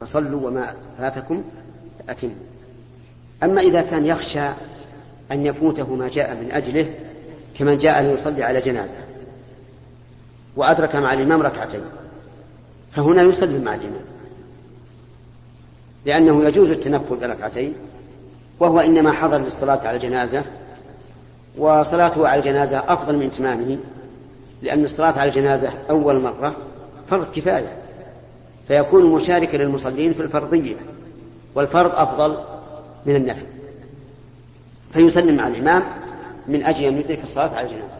فصلوا وما فاتكم أتموا أما إذا كان يخشى أن يفوته ما جاء من أجله كمن جاء ليصلي على جنازة وأدرك مع الإمام ركعتين فهنا يسلم مع الإمام. لأنه يجوز التنفل بركعتين وهو إنما حضر للصلاة على الجنازة وصلاته على الجنازة أفضل من إتمامه لأن الصلاة على الجنازة أول مرة فرض كفاية. فيكون مشاركا للمصلين في الفرضية والفرض أفضل من النفل. فيسلم مع الإمام من أجل أن يدرك الصلاة على الجنازة.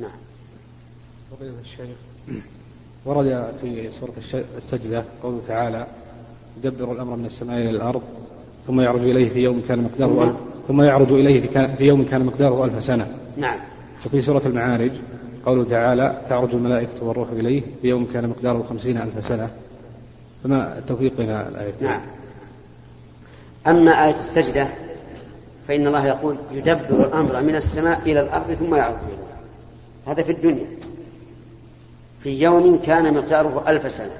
نعم. ورد في سورة السجدة قوله تعالى يدبر الأمر من السماء إلى الأرض ثم يعرج إليه في يوم كان مقداره ثم؟ يعرج إليه في يوم كان مقداره ألف سنة. نعم. وفي سورة المعارج قوله تعالى تعرج الملائكة والروح إليه في يوم كان مقداره خمسين ألف سنة. فما التوفيق بين الآيتين نعم. أما آية السجدة فإن الله يقول يدبر الأمر من السماء إلى الأرض ثم يعرج إليه. هذا في الدنيا. في يوم كان مقداره ألف سنة.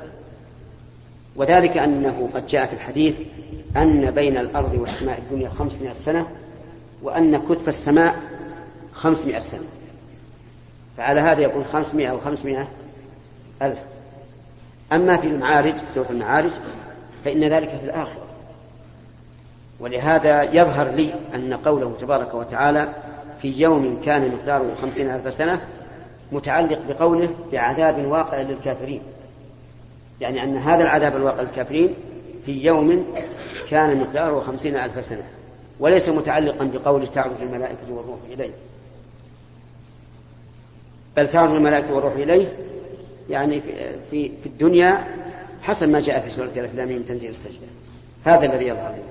وذلك أنه قد جاء في الحديث أن بين الأرض والسماء الدنيا خمسمائة سنة وأن كتف السماء خمسمائة سنة. فعلى هذا يكون خمسمائة أو خمسمائة ألف. أما في المعارج سورة المعارج فإن ذلك في الآخرة. ولهذا يظهر لي أن قوله تبارك وتعالى في يوم كان مقداره خمسين ألف سنة متعلق بقوله بعذاب واقع للكافرين. يعني أن هذا العذاب الواقع للكافرين في يوم كان مقداره خمسين ألف سنة وليس متعلقا بقول تعرج الملائكة والروح إليه بل تعرج الملائكة والروح إليه. يعني في في الدنيا حسب ما جاء في سورة الأفلام من تنزيل السجدة. هذا الذي يظهر لي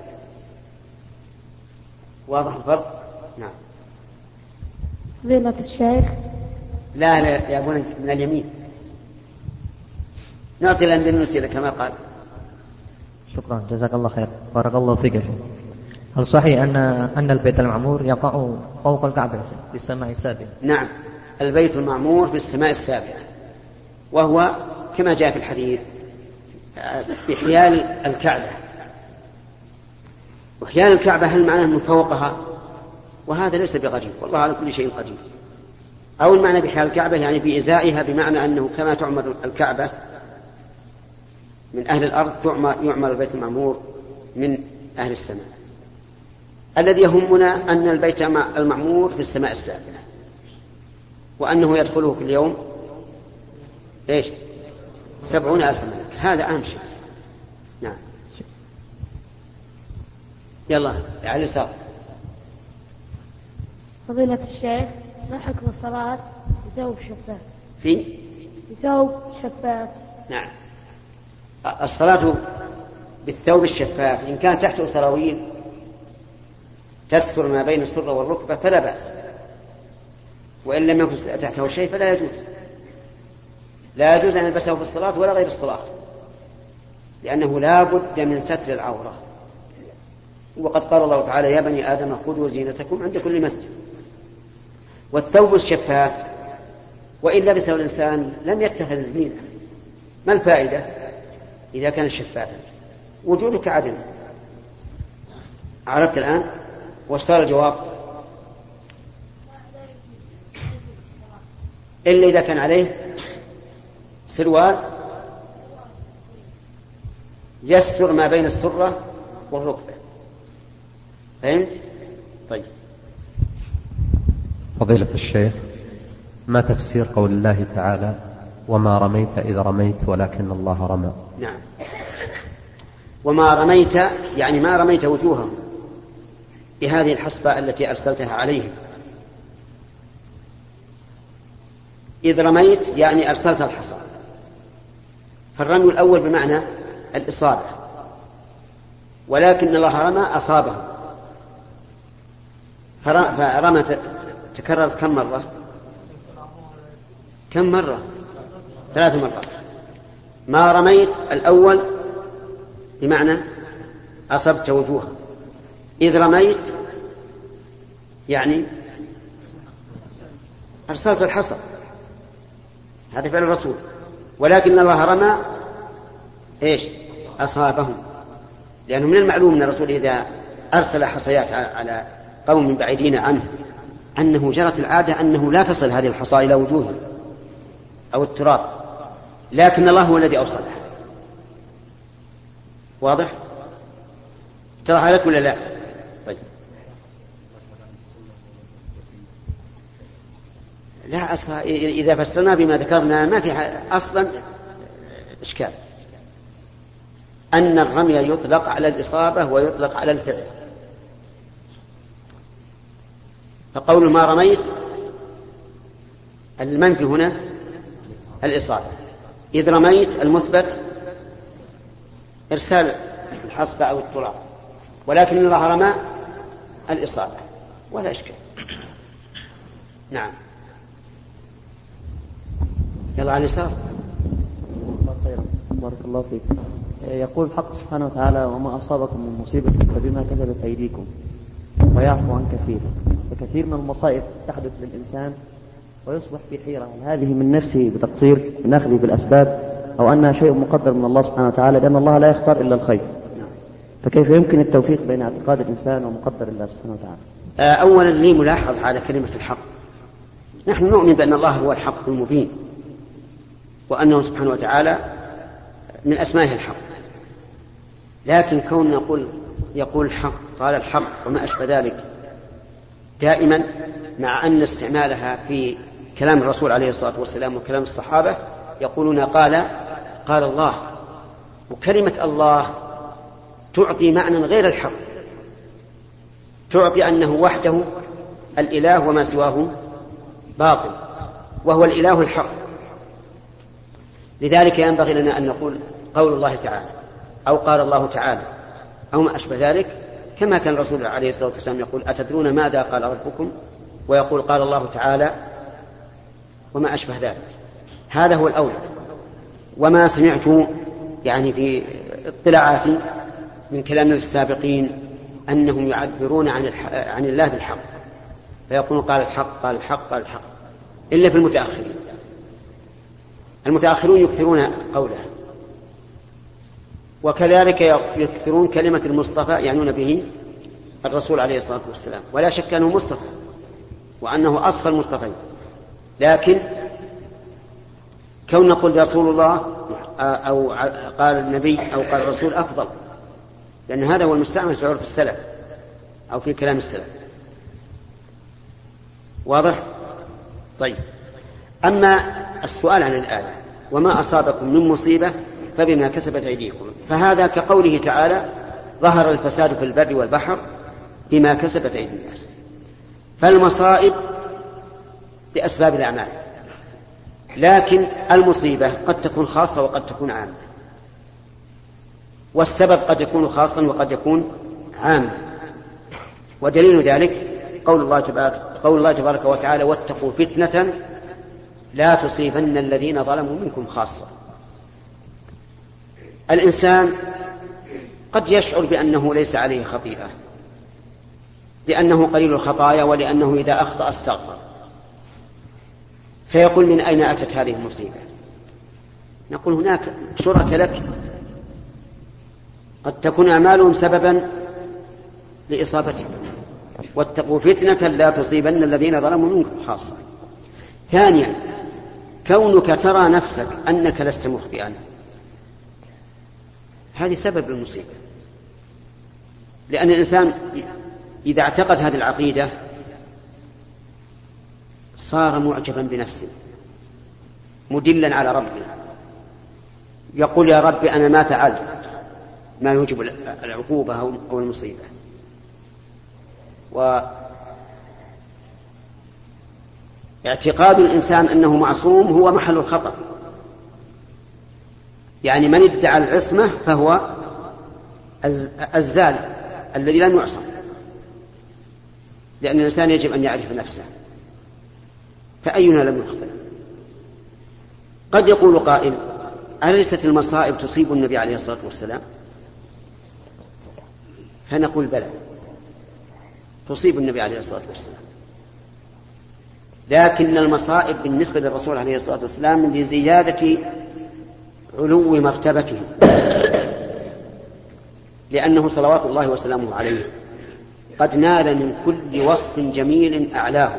واضح الفرق؟ نعم. فضيلة الشيخ. لا لا يا أبونا من اليمين. نعطي الأندلسي كما قال. شكرا جزاك الله خير. بارك الله فيك يا هل صحيح أن أن البيت المعمور يقع فوق الكعبة في السماء السابعة؟ نعم. البيت المعمور في السماء السابعة وهو كما جاء في الحديث بحيال الكعبة. وحيال الكعبة هل معناه من فوقها؟ وهذا ليس بغريب والله على كل شيء قدير. أو المعنى بحيال الكعبة يعني بإزائها بمعنى أنه كما تعمر الكعبة من أهل الأرض يعمر البيت المعمور من أهل السماء. الذي يهمنا أن البيت المعمور في السماء السابعة. وأنه يدخله كل يوم إيش؟ سبعون ألف ملك. هذا أهم شيء. نعم. يلا على اليسار فضيلة الشيخ ما حكم الصلاة؟ بثوب شفاف. في؟ بثوب شفاف. نعم. الصلاة بالثوب الشفاف إن كان تحته سراويل تستر ما بين السرة والركبة فلا بأس. وإن لم يكن تحته شيء فلا يجوز. لا يجوز أن يلبسه في الصلاة ولا غير الصلاة لأنه لا بد من ستر العورة. وقد قال الله تعالى يا بني آدم خذوا زينتكم عند كل مسجد. والثوب الشفاف وإن لبسه الإنسان لم يتخذ الزينة. ما الفائدة؟ إذا كان شفافا. وجودك عدم عرفت الآن؟ وش صار الجواب؟ إلا إذا كان عليه سروال يستر ما بين السرة والركبة. فهمت؟ طيب. فضيلة الشيخ ما تفسير قول الله تعالى وما رميت إذ رميت ولكن الله رمى نعم. وما رميت يعني ما رميت وجوههم بهذه الحصبة التي أرسلتها عليهم. إذ رميت يعني أرسلت الحصى. فالرمي الأول بمعنى الإصابة. ولكن الله رمى أصابه. فرمى تكررت كم مرة؟ كم مرة؟ ثلاث مرات. ما رميت الأول بمعنى أصبت وجوها إذ رميت يعني أرسلت الحصى. هذا فعل الرسول. ولكن الله رمى إيش؟ أصابهم. لأنه من المعلوم أن الرسول إذا أرسل حصيات على قوم بعيدين عنه أنه جرت العادة أنه لا تصل هذه الحصى إلى وجوههم أو التراب. لكن الله هو الذي أوصلها. واضح؟ اتضح لك ولا لا؟ طيب. لا أصلا إذا فسرنا بما ذكرنا ما في أصلا إشكال. أن الرمي يطلق على الإصابة ويطلق على الفعل. فقول ما رميت المنفي هنا الإصابة. إذ رميت المثبت إرسال الحصبة أو التراب. ولكن الله رمى الإصابة. ولا إشكال. نعم. يلا على اليسار. بارك الله فيك. يقول الحق سبحانه وتعالى وما أصابكم من مصيبة فبما كسبت أيديكم. ويعفو عن كثير. فكثير من المصائب تحدث للإنسان ويصبح في حيرة. هل هذه من نفسه بتقصير من أخذه بالأسباب أو أنها شيء مقدر من الله سبحانه وتعالى؟ لأن الله لا يختار إلا الخير. فكيف يمكن التوفيق بين اعتقاد الإنسان ومقدر الله سبحانه وتعالى؟ آه، أولا لي ملاحظ على كلمة الحق؟ نحن نؤمن بأن الله هو الحق المبين. وأنه سبحانه وتعالى من أسمائه الحق. لكن كون نقول يقول الحق قال الحق وما أشبه ذلك دائما مع أن استعمالها في كلام الرسول عليه الصلاة والسلام وكلام الصحابة يقولون قال قال الله. وكلمة الله تعطي معنى غير الحق. تعطي أنه وحده الإله وما سواه باطل وهو الإله الحق. لذلك ينبغي لنا أن نقول قول الله تعالى أو قال الله تعالى أو ما أشبه ذلك كما كان الرسول عليه الصلاة والسلام يقول أتدرون ماذا قال ربكم؟ ويقول قال الله تعالى وما أشبه ذلك. هذا هو الأولى وما سمعت يعني في اطلاعاتي من كلام السابقين أنهم يعبرون عن, عن الله بالحق. فيقولون قال الحق قال الحق قال الحق. إلا في المتأخرين. المتأخرون يكثرون قوله. وكذلك يكثرون كلمة المصطفى يعنون به الرسول عليه الصلاة والسلام. ولا شك أنه مصطفى وأنه أصفى المصطفين. لكن كون نقول رسول الله أو قال النبي أو قال الرسول أفضل. لأن هذا هو المستعمل في عرف السلف أو في كلام السلف. واضح؟ طيب. أما السؤال عن الآية وما أصابكم من مصيبة فبما كسبت أيديكم. فهذا كقوله تعالى ظهر الفساد في البر والبحر بما كسبت أيدي الناس فالمصائب بأسباب الأعمال لكن المصيبة قد تكون خاصة وقد تكون عامة. والسبب قد يكون خاصا وقد يكون عاما ودليل ذلك قول الله تبارك قول الله تبارك وتعالى واتقوا فتنة لا تصيبن الذين ظلموا منكم خاصة. الإنسان قد يشعر بأنه ليس عليه خطيئة لأنه قليل الخطايا ولأنه إذا أخطأ استغفر. فيقول من أين أتت هذه المصيبة؟ نقول هناك شرك لك. قد تكون أعمالهم سببا لإصابتك واتقوا فتنة لا تصيبن الذين ظلموا منكم خاصة. ثانيا كونك ترى نفسك أنك لست مخطئا. هذه سبب المصيبة. لأن الإنسان إذا اعتقد هذه العقيدة صار معجبا بنفسه مدلا على ربه. يقول يا رب أنا ما فعلت ما يوجب العقوبة أو المصيبة. و اعتقاد الإنسان أنه معصوم هو محل الخطأ. يعني من ادعى العصمة فهو الزال الذي لم يعصم. لأن الإنسان يجب أن يعرف نفسه. فأينا لم يخطئ؟ قد يقول قائل أليست المصائب تصيب النبي عليه الصلاة والسلام؟ فنقول بلى. تصيب النبي عليه الصلاة والسلام. لكن المصائب بالنسبة للرسول عليه الصلاة والسلام لزيادة علو مرتبته. لأنه صلوات الله وسلامه عليه. قد نال من كل وصف جميل أعلاه.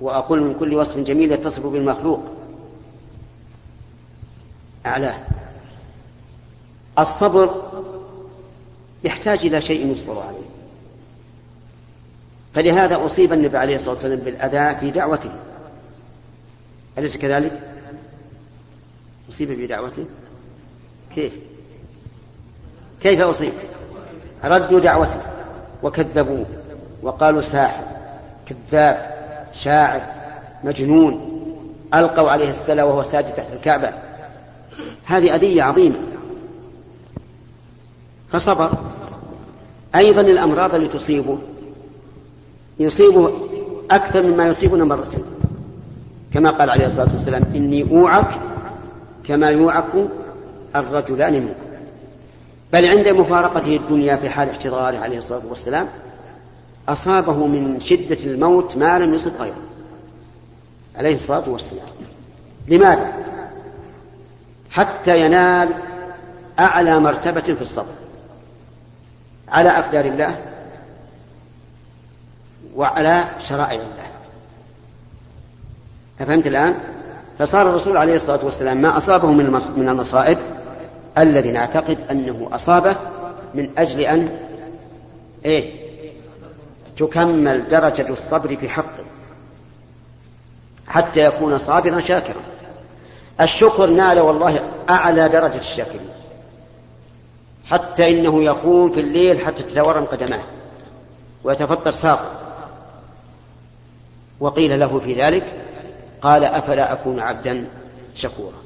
وأقول من كل وصف جميل يتصف بالمخلوق. أعلاه. الصبر يحتاج إلى شيء يصبر عليه. فلهذا أصيب النبي عليه الصلاة والسلام بالأذى في دعوته أليس كذلك؟ أصيب في دعوته كيف؟ كيف أصيب؟ ردوا دعوته وكذبوه وقالوا ساحر كذاب شاعر مجنون ألقوا عليه السلا وهو ساجد تحت الكعبة هذه أذية عظيمة فصبر أيضا الأمراض اللي تصيبه يصيبه أكثر مما يصيبنا مرتين. كما قال عليه الصلاة والسلام إني أوعك كما يوعك الرجلان منكم بل عند مفارقته الدنيا في حال احتضاره عليه الصلاة والسلام أصابه من شدة الموت ما لم يصب غيره عليه الصلاة والسلام. لماذا؟ حتى ينال أعلى مرتبة في الصبر على أقدار الله وعلى شرائع الله. أفهمت الآن؟ فصار الرسول عليه الصلاة والسلام ما أصابه من المصائب الذي نعتقد أنه أصابه من أجل أن إيه؟ تكمل درجة الصبر في حقه حتى يكون صابرا شاكرا. الشكر نال والله أعلى درجة الشاكرين. حتى إنه يقوم في الليل حتى تتورم قدماه ويتفطر ساقه. وقيل له في ذلك قال أفلا أكون عبدا شكورا.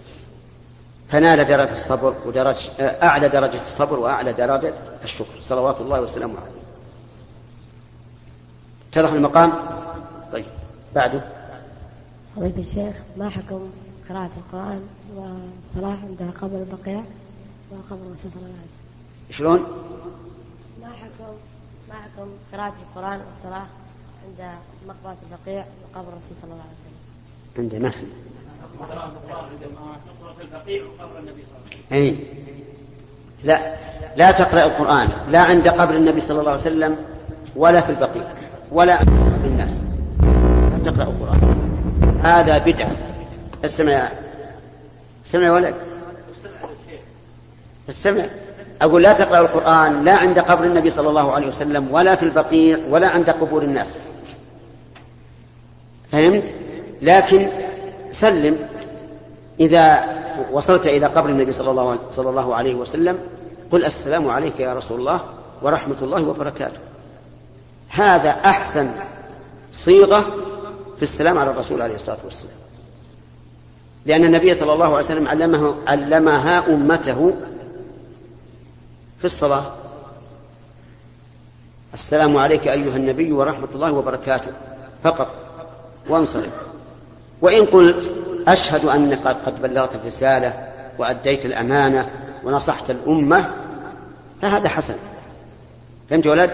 فنال درجة الصبر ودرجة أعلى درجة الصبر وأعلى درجة الشكر. صلوات الله وسلامه عليه. اتضح المقام؟ طيب. بعده. فضيلة الشيخ ما حكم قراءة القرآن والصلاة عند قبر البقيع وقبر الرسول صلى الله عليه وسلم. شلون؟ ما حكم ما حكم قراءة القرآن والصلاة عند مقبرة البقيع وقبر الرسول صلى الله عليه وسلم. عند ما أي. لا. لا تقرأ القرآن. لا عند قبر النبي صلى الله عليه وسلم ولا في البقيع ولا عند الناس. لا تقرأ القرآن. هذا بدعة. استمع استمع يا ولد. استمع أقول لا تقرأ القرآن لا عند قبر النبي صلى الله عليه وسلم ولا في البقيع ولا عند قبور الناس. فهمت؟ لكن سلم. إذا وصلت إلى قبر النبي صلى الله, صلى الله عليه وسلم قل السلام عليك يا رسول الله ورحمة الله وبركاته. هذا أحسن صيغة في السلام على الرسول عليه الصلاة والسلام. لأن النبي صلى الله عليه وسلم علمه علمها أمته في الصلاة. السلام عليك أيها النبي ورحمة الله وبركاته. فقط. وانصرف. وإن قلت أشهد أنك قد بلغت الرسالة وأديت الأمانة ونصحت الأمة فهذا حسن. فهمت يا ولد؟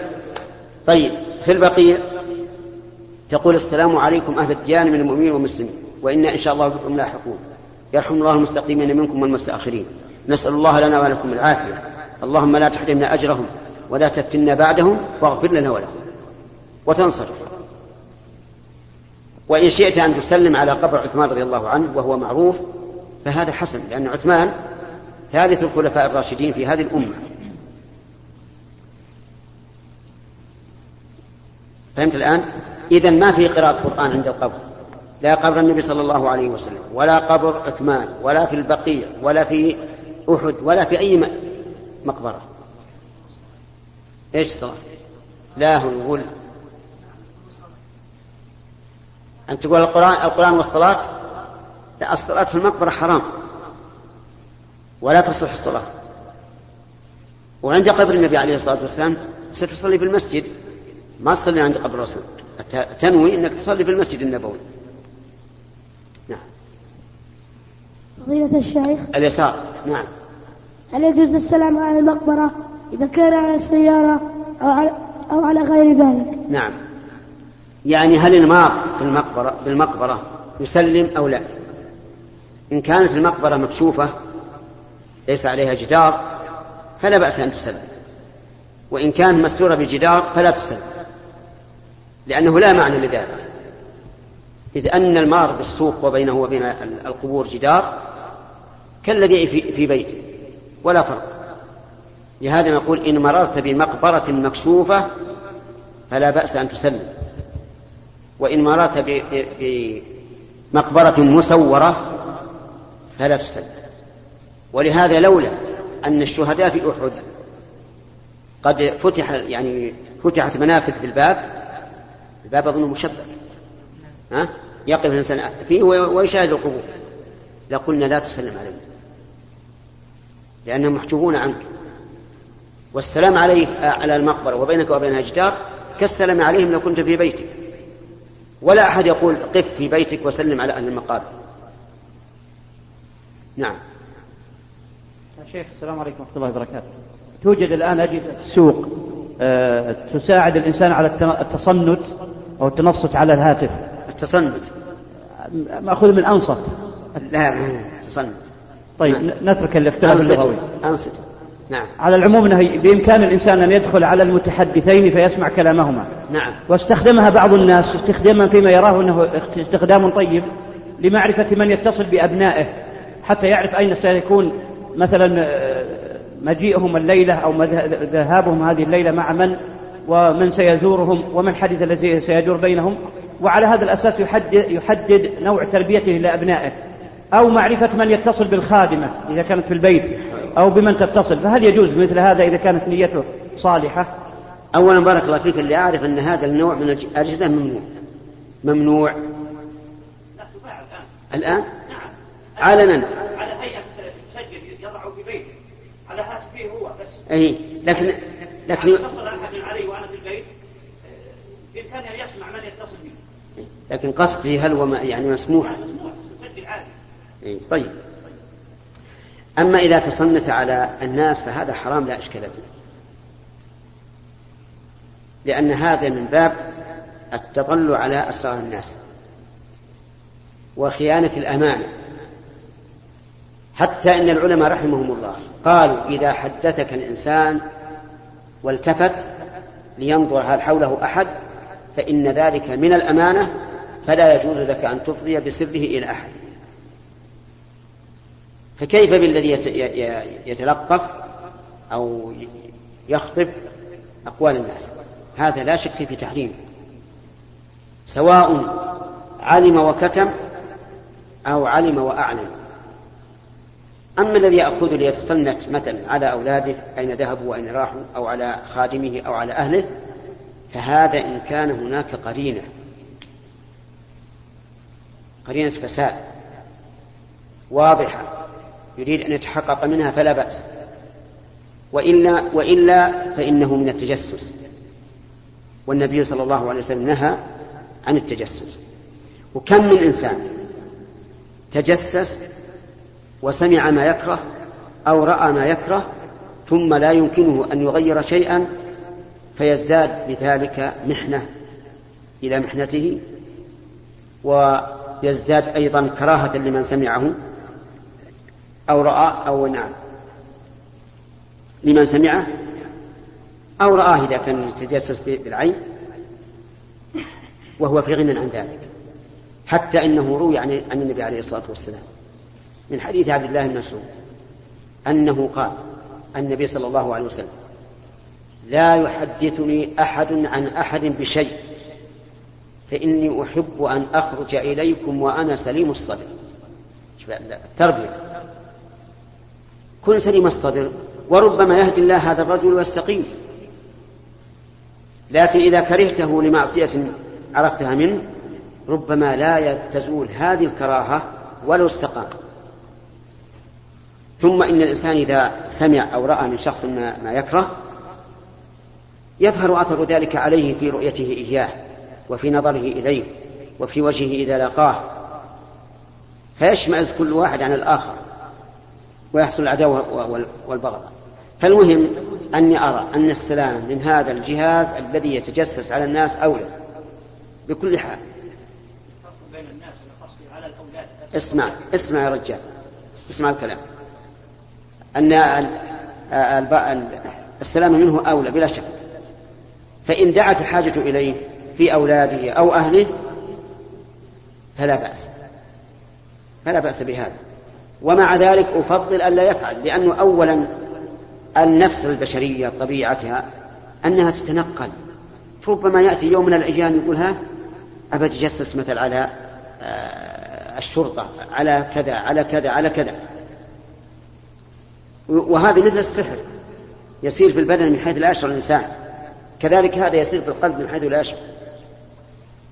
طيب في البقية تقول السلام عليكم أهل الديانة من المؤمنين والمسلمين وإنا إن شاء الله بكم لاحقون. يرحم الله المستقيمين منكم والمستأخرين. نسأل الله لنا ولكم العافية. اللهم لا تحرمنا أجرهم ولا تفتنا بعدهم واغفر لنا ولهم. وتنصرف. وإن شئت أن تسلم على قبر عثمان رضي الله عنه وهو معروف فهذا حسن لأن عثمان ثالث الخلفاء الراشدين في هذه الأمة فهمت الآن؟ إذا ما في قراءة قرآن عند القبر لا قبر النبي صلى الله عليه وسلم ولا قبر عثمان ولا في البقيع ولا في أحد ولا في أي مقبرة إيش الصلاة؟ لا هو يقول أن تقول القرآن القرآن والصلاة؟ لا الصلاة في المقبرة حرام. ولا تصح الصلاة. وعند قبر النبي عليه الصلاة والسلام ستصلي في المسجد. ما تصلي عند قبر الرسول. تنوي أنك تصلي في المسجد النبوي. نعم. فضيلة الشيخ. اليسار. نعم. هل يجوز السلام على المقبرة إذا كان على السيارة أو على, أو على غير ذلك؟ نعم. يعني هل المار في المقبرة بالمقبرة يسلم أو لا؟ إن كانت المقبرة مكشوفة ليس عليها جدار فلا بأس أن تسلم. وإن كانت مستورة بجدار فلا تسلم. لأنه لا معنى لذلك. إذ أن المار بالسوق وبينه وبين القبور جدار كالذي في بيته ولا فرق. لهذا نقول إن مررت بمقبرة مكشوفة فلا بأس أن تسلم. وإن مررت بمقبرة مسورة فلا تسلم. ولهذا لولا أن الشهداء في أحد قد فتح يعني فتحت منافذ في الباب الباب أظنه مشبك. ها؟ يقف الإنسان فيه ويشاهد القبور. لقلنا لا تسلم عليه. لأنهم محجوبون عنك. والسلام عليه على المقبرة وبينك وبينها جدار كالسلام عليهم لو كنت في بيتك. ولا أحد يقول قف في بيتك وسلم على أهل المقابر نعم. شيخ السلام عليكم ورحمة الله وبركاته. توجد الآن أجهزة في السوق أه تساعد الإنسان على التصنت أو التنصت على الهاتف. التصنت. مأخوذ من أنصت. لا تصنت. طيب نعم. نترك الاختلاف اللغوي. أنصت. نعم. على العموم أنه بإمكان الإنسان أن يدخل على المتحدثين فيسمع كلامهما. نعم. واستخدمها بعض الناس استخداما فيما يراه أنه استخدام طيب لمعرفة من يتصل بأبنائه حتى يعرف أين سيكون مثلا آه، مجيئهم الليلة أو ذهابهم هذه الليلة مع من ومن سيزورهم وما الحديث الذي سيدور بينهم. وعلى هذا الأساس يحدد, يحدد نوع تربيته لأبنائه أو معرفة من يتصل بالخادمة إذا كانت في البيت. أو بمن تتصل فهل يجوز مثل هذا إذا كانت نيته صالحة؟ أولا بارك الله فيك اللي أعرف أن هذا النوع من الأجهزة ممنوع. ممنوع. الآن؟ نعم علنا. على هيئة تسجل يضعه في بيته على هاتفه هو بس أي لكن لكن اتصل أحد علي وأنا في البيت بإمكاني أن يسمع من يتصل به لكن قصدي هل هو يعني مسموح؟ مسموح تسجل عادي. إيه طيب. أما إذا تصنت على الناس فهذا حرام لا إشكال فيه. لأن هذا من باب التطلع على أسرار الناس وخيانة الأمانة. حتى إن العلماء رحمهم الله قالوا إذا حدثك الإنسان والتفت لينظر هل حوله أحد فإن ذلك من الأمانة فلا يجوز لك أن تفضي بسره إلى أحد. فكيف بالذي يتلقف أو يخطب أقوال الناس؟ هذا لا شك في تحريمه سواء علم وكتم أو علم وأعلم. أما الذي يأخذ ليتصنت مثلا على أولاده أين ذهبوا وأين راحوا أو على خادمه أو على أهله فهذا إن كان هناك قرينة. قرينة فساد. واضحة. يريد أن يتحقق منها فلا بأس. وإلا وإلا فإنه من التجسس. والنبي صلى الله عليه وسلم نهى عن التجسس. وكم من إنسان تجسس وسمع ما يكره أو رأى ما يكره ثم لا يمكنه أن يغير شيئا فيزداد بذلك محنة إلى محنته ويزداد أيضا كراهة لمن سمعه أو رأى أو نعم. لمن سمعه أو رآه إذا كان يتجسس بالعين وهو في غنى عن ذلك. حتى إنه روي عن النبي عليه الصلاة والسلام. من حديث عبد الله بن مسعود أنه قال النبي صلى الله عليه وسلم لا يحدثني أحد عن أحد بشيء فإني أحب أن أخرج إليكم وأنا سليم الصدر. التربية كن سليم الصدر وربما يهدي الله هذا الرجل ويستقيم. لكن إذا كرهته لمعصية عرفتها منه ربما لا تزول هذه الكراهة ولو استقام. ثم إن الإنسان إذا سمع أو رأى من شخص ما, يكره يظهر أثر ذلك عليه في رؤيته إياه وفي نظره إليه وفي وجهه إذا لقاه فيشمئز كل واحد عن الآخر. ويحصل العداوة والبغضاء. فالمهم أني أرى أن السلام من هذا الجهاز الذي يتجسس على الناس أولى بكل حال. اسمع اسمع يا رجال اسمع الكلام. أن السلام منه أولى بلا شك. فإن دعت الحاجة إليه في أولاده أو أهله فلا بأس. فلا بأس بهذا. ومع ذلك أفضل ألا يفعل لأنه أولا النفس البشرية طبيعتها أنها تتنقل. ربما يأتي يوم من الأيام يقول ها أبى أتجسس مثل على آه، الشرطة على كذا على كذا على كذا. وهذا مثل السحر يسير في البدن من حيث لا يشعر الإنسان. كذلك هذا يسير في القلب من حيث لا يشعر.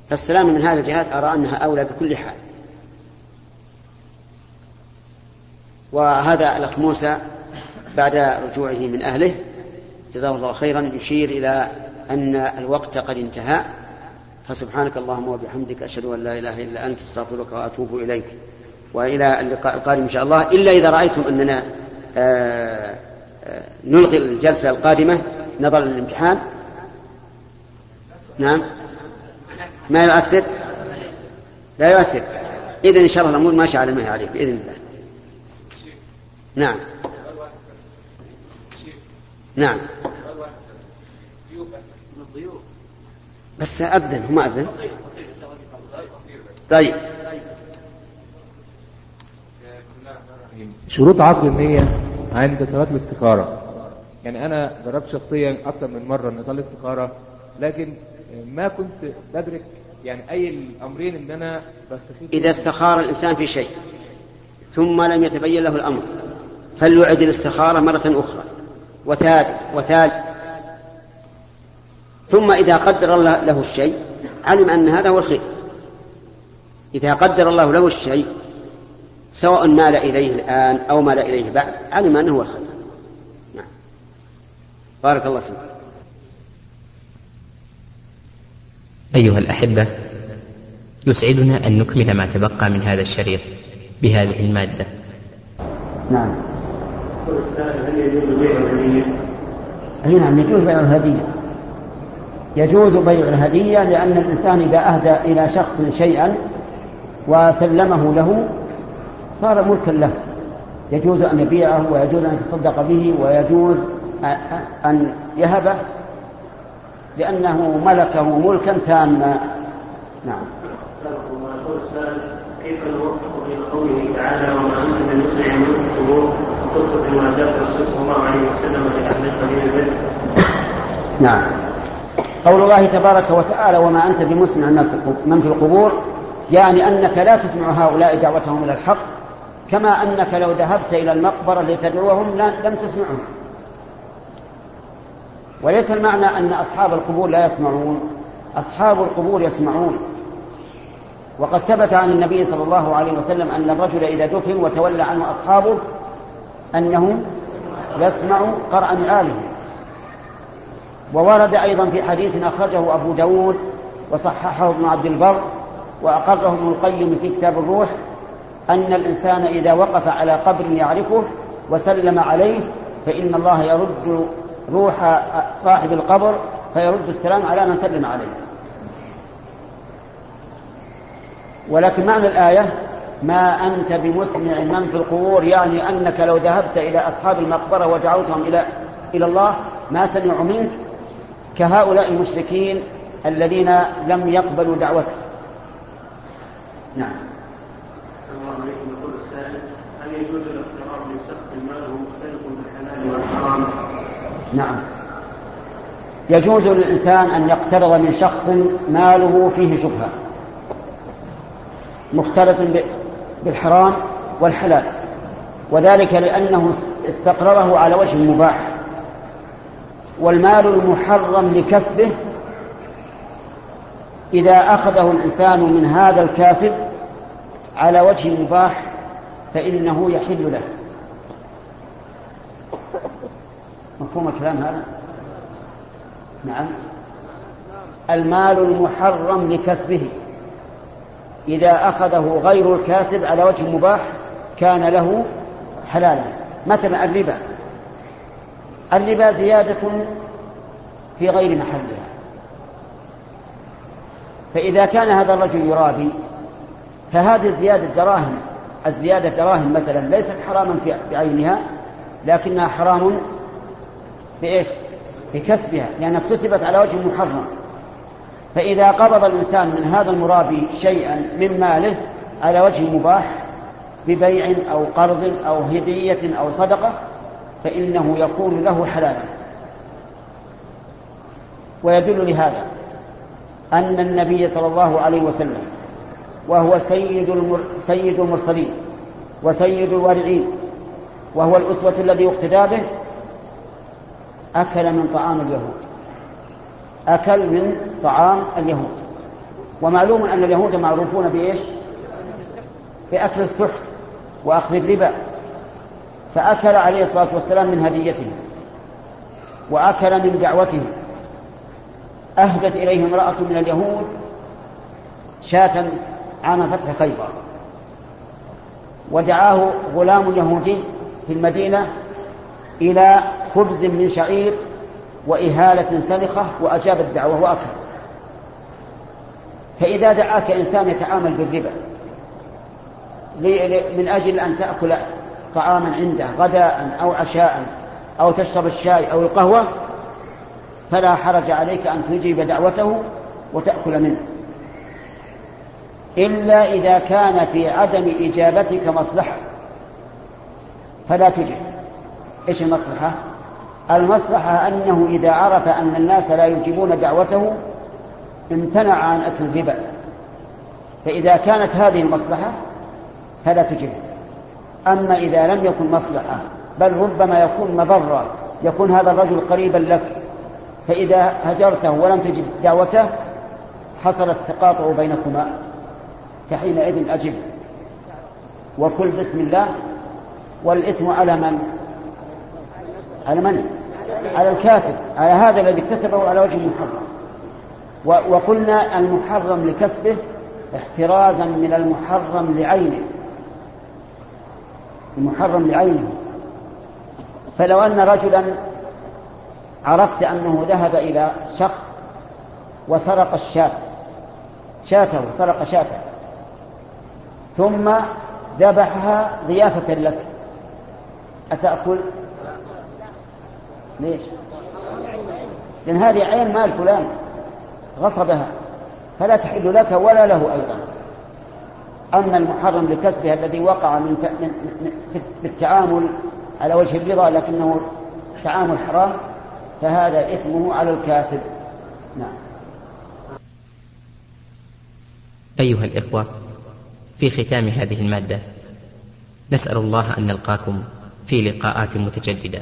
فالسلام من هذه الجهات أرى أنها أولى بكل حال. وهذا الأخ موسى بعد رجوعه من أهله. جزاه الله خيرا. يشير إلى أن الوقت قد انتهى. فسبحانك اللهم وبحمدك أشهد أن لا إله إلا أنت أستغفرك وأتوب إليك. وإلى اللقاء القادم إن شاء الله. إلا إذا رأيتم أننا آه، آه، نلغي الجلسة القادمة نظرا للامتحان. نعم. ما يؤثر؟ لا يؤثر. إذا إن شاء الله الأمور ماشية على ما هي عليه بإذن الله. نعم. نعم. بس أذن هو ما أذن؟ طيب. شروط عقد النية عند صلاة الاستخارة. يعني أنا جربت شخصيا أكثر من مرة أن أصلي استخارة لكن ما كنت بدرك يعني أي الأمرين إن أنا بستخير. إذا استخار الإنسان في شيء ثم لم يتبين له الأمر. فليعد الاستخارة مرة أخرى؟ وثالث وثالث. ثم إذا قدر الله له الشيء علم أن هذا هو الخير. إذا قدر الله له الشيء سواء مال إليه الآن أو مال إليه بعد علم أنه هو الخير. نعم. بارك الله فيك. أيها الأحبة يسعدنا أن نكمل ما تبقى من هذا الشريط بهذه المادة. نعم. هل يجوز بيع الهدية؟ أي نعم يجوز بيع الهدية. يجوز بيع الهدية لأن الإنسان إذا أهدى إلى شخص شيئا وسلمه له صار ملكا له. يجوز أن يبيعه ويجوز أن يتصدق به ويجوز أن يهبه لأنه ملكه ملكا تاما. نعم. كيف نوفق بين قوله تعالى وما انت بمسمع من وقصه ما جاء الرسول صلى الله عليه وسلم لاهل قليل نعم. قول الله تبارك وتعالى وما أنت بمسمع من في القبور يعني أنك لا تسمع هؤلاء دعوتهم إلى الحق كما أنك لو ذهبت إلى المقبرة لتدعوهم لم تسمعهم. وليس المعنى أن أصحاب القبور لا يسمعون أصحاب القبور يسمعون. وقد ثبت عن النبي صلى الله عليه وسلم أن الرجل إذا دفن وتولى عنه أصحابه أنه يسمع قرع نعاله. وورد أيضا في حديث أخرجه أبو داود وصححه ابن عبد البر وأقره ابن القيم في كتاب الروح أن الإنسان إذا وقف على قبر يعرفه وسلم عليه فإن الله يرد روح صاحب القبر فيرد السلام على من سلم عليه. ولكن معنى الآية ما أنت بمسمع من في القبور يعني أنك لو ذهبت إلى أصحاب المقبرة ودعوتهم إلى إلى الله ما سمعوا منك؟ كهؤلاء المشركين الذين لم يقبلوا دعوتك. نعم. السلام عليكم. يقول السائل هل يجوز الاقتراب من شخص ماله مختلف بالحلال والحرام؟ نعم. يجوز للإنسان أن يقترض من شخص ماله فيه شبهة. مختلط بالحرام والحلال وذلك لأنه استقرره على وجه مباح. والمال المحرم لكسبه إذا أخذه الإنسان من هذا الكاسب على وجه مباح فإنه يحل له. مفهوم الكلام هذا؟ نعم. المال المحرم لكسبه. إذا أخذه غير الكاسب على وجه مباح كان له حلالا. مثلا الربا. الربا زيادة في غير محلها. فإذا كان هذا الرجل يرابي فهذه الزيادة دراهم. الزيادة دراهم مثلا ليست حراما بعينها لكنها حرام بإيش؟ بكسبها لأنها اكتسبت على وجه محرم. فإذا قبض الإنسان من هذا المرابي شيئا من ماله على وجه مباح ببيع أو قرض أو هدية أو صدقة فإنه يكون له حلالا. ويدل لهذا أن النبي صلى الله عليه وسلم وهو سيد المر... سيد المرسلين وسيد الوارعين وهو الأسوة الذي يقتدى به أكل من طعام اليهود. أكل من طعام اليهود. ومعلوم أن اليهود معروفون بإيش؟ بأكل السحت وأخذ الربا. فأكل عليه الصلاة والسلام من هديته وأكل من دعوته. أهدت إليه امرأة من اليهود شاة عام فتح خيبر. ودعاه غلام يهودي في المدينة إلى خبز من شعير وإهالة سلخة وأجاب الدعوة وأكل. فإذا دعاك إنسان يتعامل بالربا من أجل أن تأكل طعاما عنده غداء أو عشاء أو تشرب الشاي أو القهوة فلا حرج عليك أن تجيب دعوته وتأكل منه. إلا إذا كان في عدم إجابتك مصلحة فلا تجب إيش المصلحة؟ المصلحة أنه إذا عرف أن الناس لا يجيبون دعوته امتنع عن أكل الربا. فإذا كانت هذه المصلحة فلا تجب أما إذا لم يكن مصلحة بل ربما يكون مضرة يكون هذا الرجل قريبا لك فإذا هجرته ولم تجد دعوته حصل التقاطع بينكما. فحينئذ أجب. وكل بسم الله والإثم على من؟ على من؟ على الكاسب على هذا الذي اكتسبه على وجه محرم وقلنا المحرم لكسبه احترازا من المحرم لعينه. المحرم لعينه. فلو أن رجلا عرفت أنه ذهب إلى شخص وسرق الشاة شاته سرق شاته ثم ذبحها ضيافة لك أتأكل؟ ليش؟ لأن هذه عين مال فلان غصبها. فلا تحل لك ولا له أيضا. أما المحرم لكسبها الذي وقع من بالتعامل على وجه الرضا لكنه تعامل حرام فهذا إثمه على الكاسب. نعم. أيها الإخوة في ختام هذه المادة نسأل الله أن نلقاكم في لقاءات متجددة.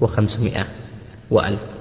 وخمسمائة وألف.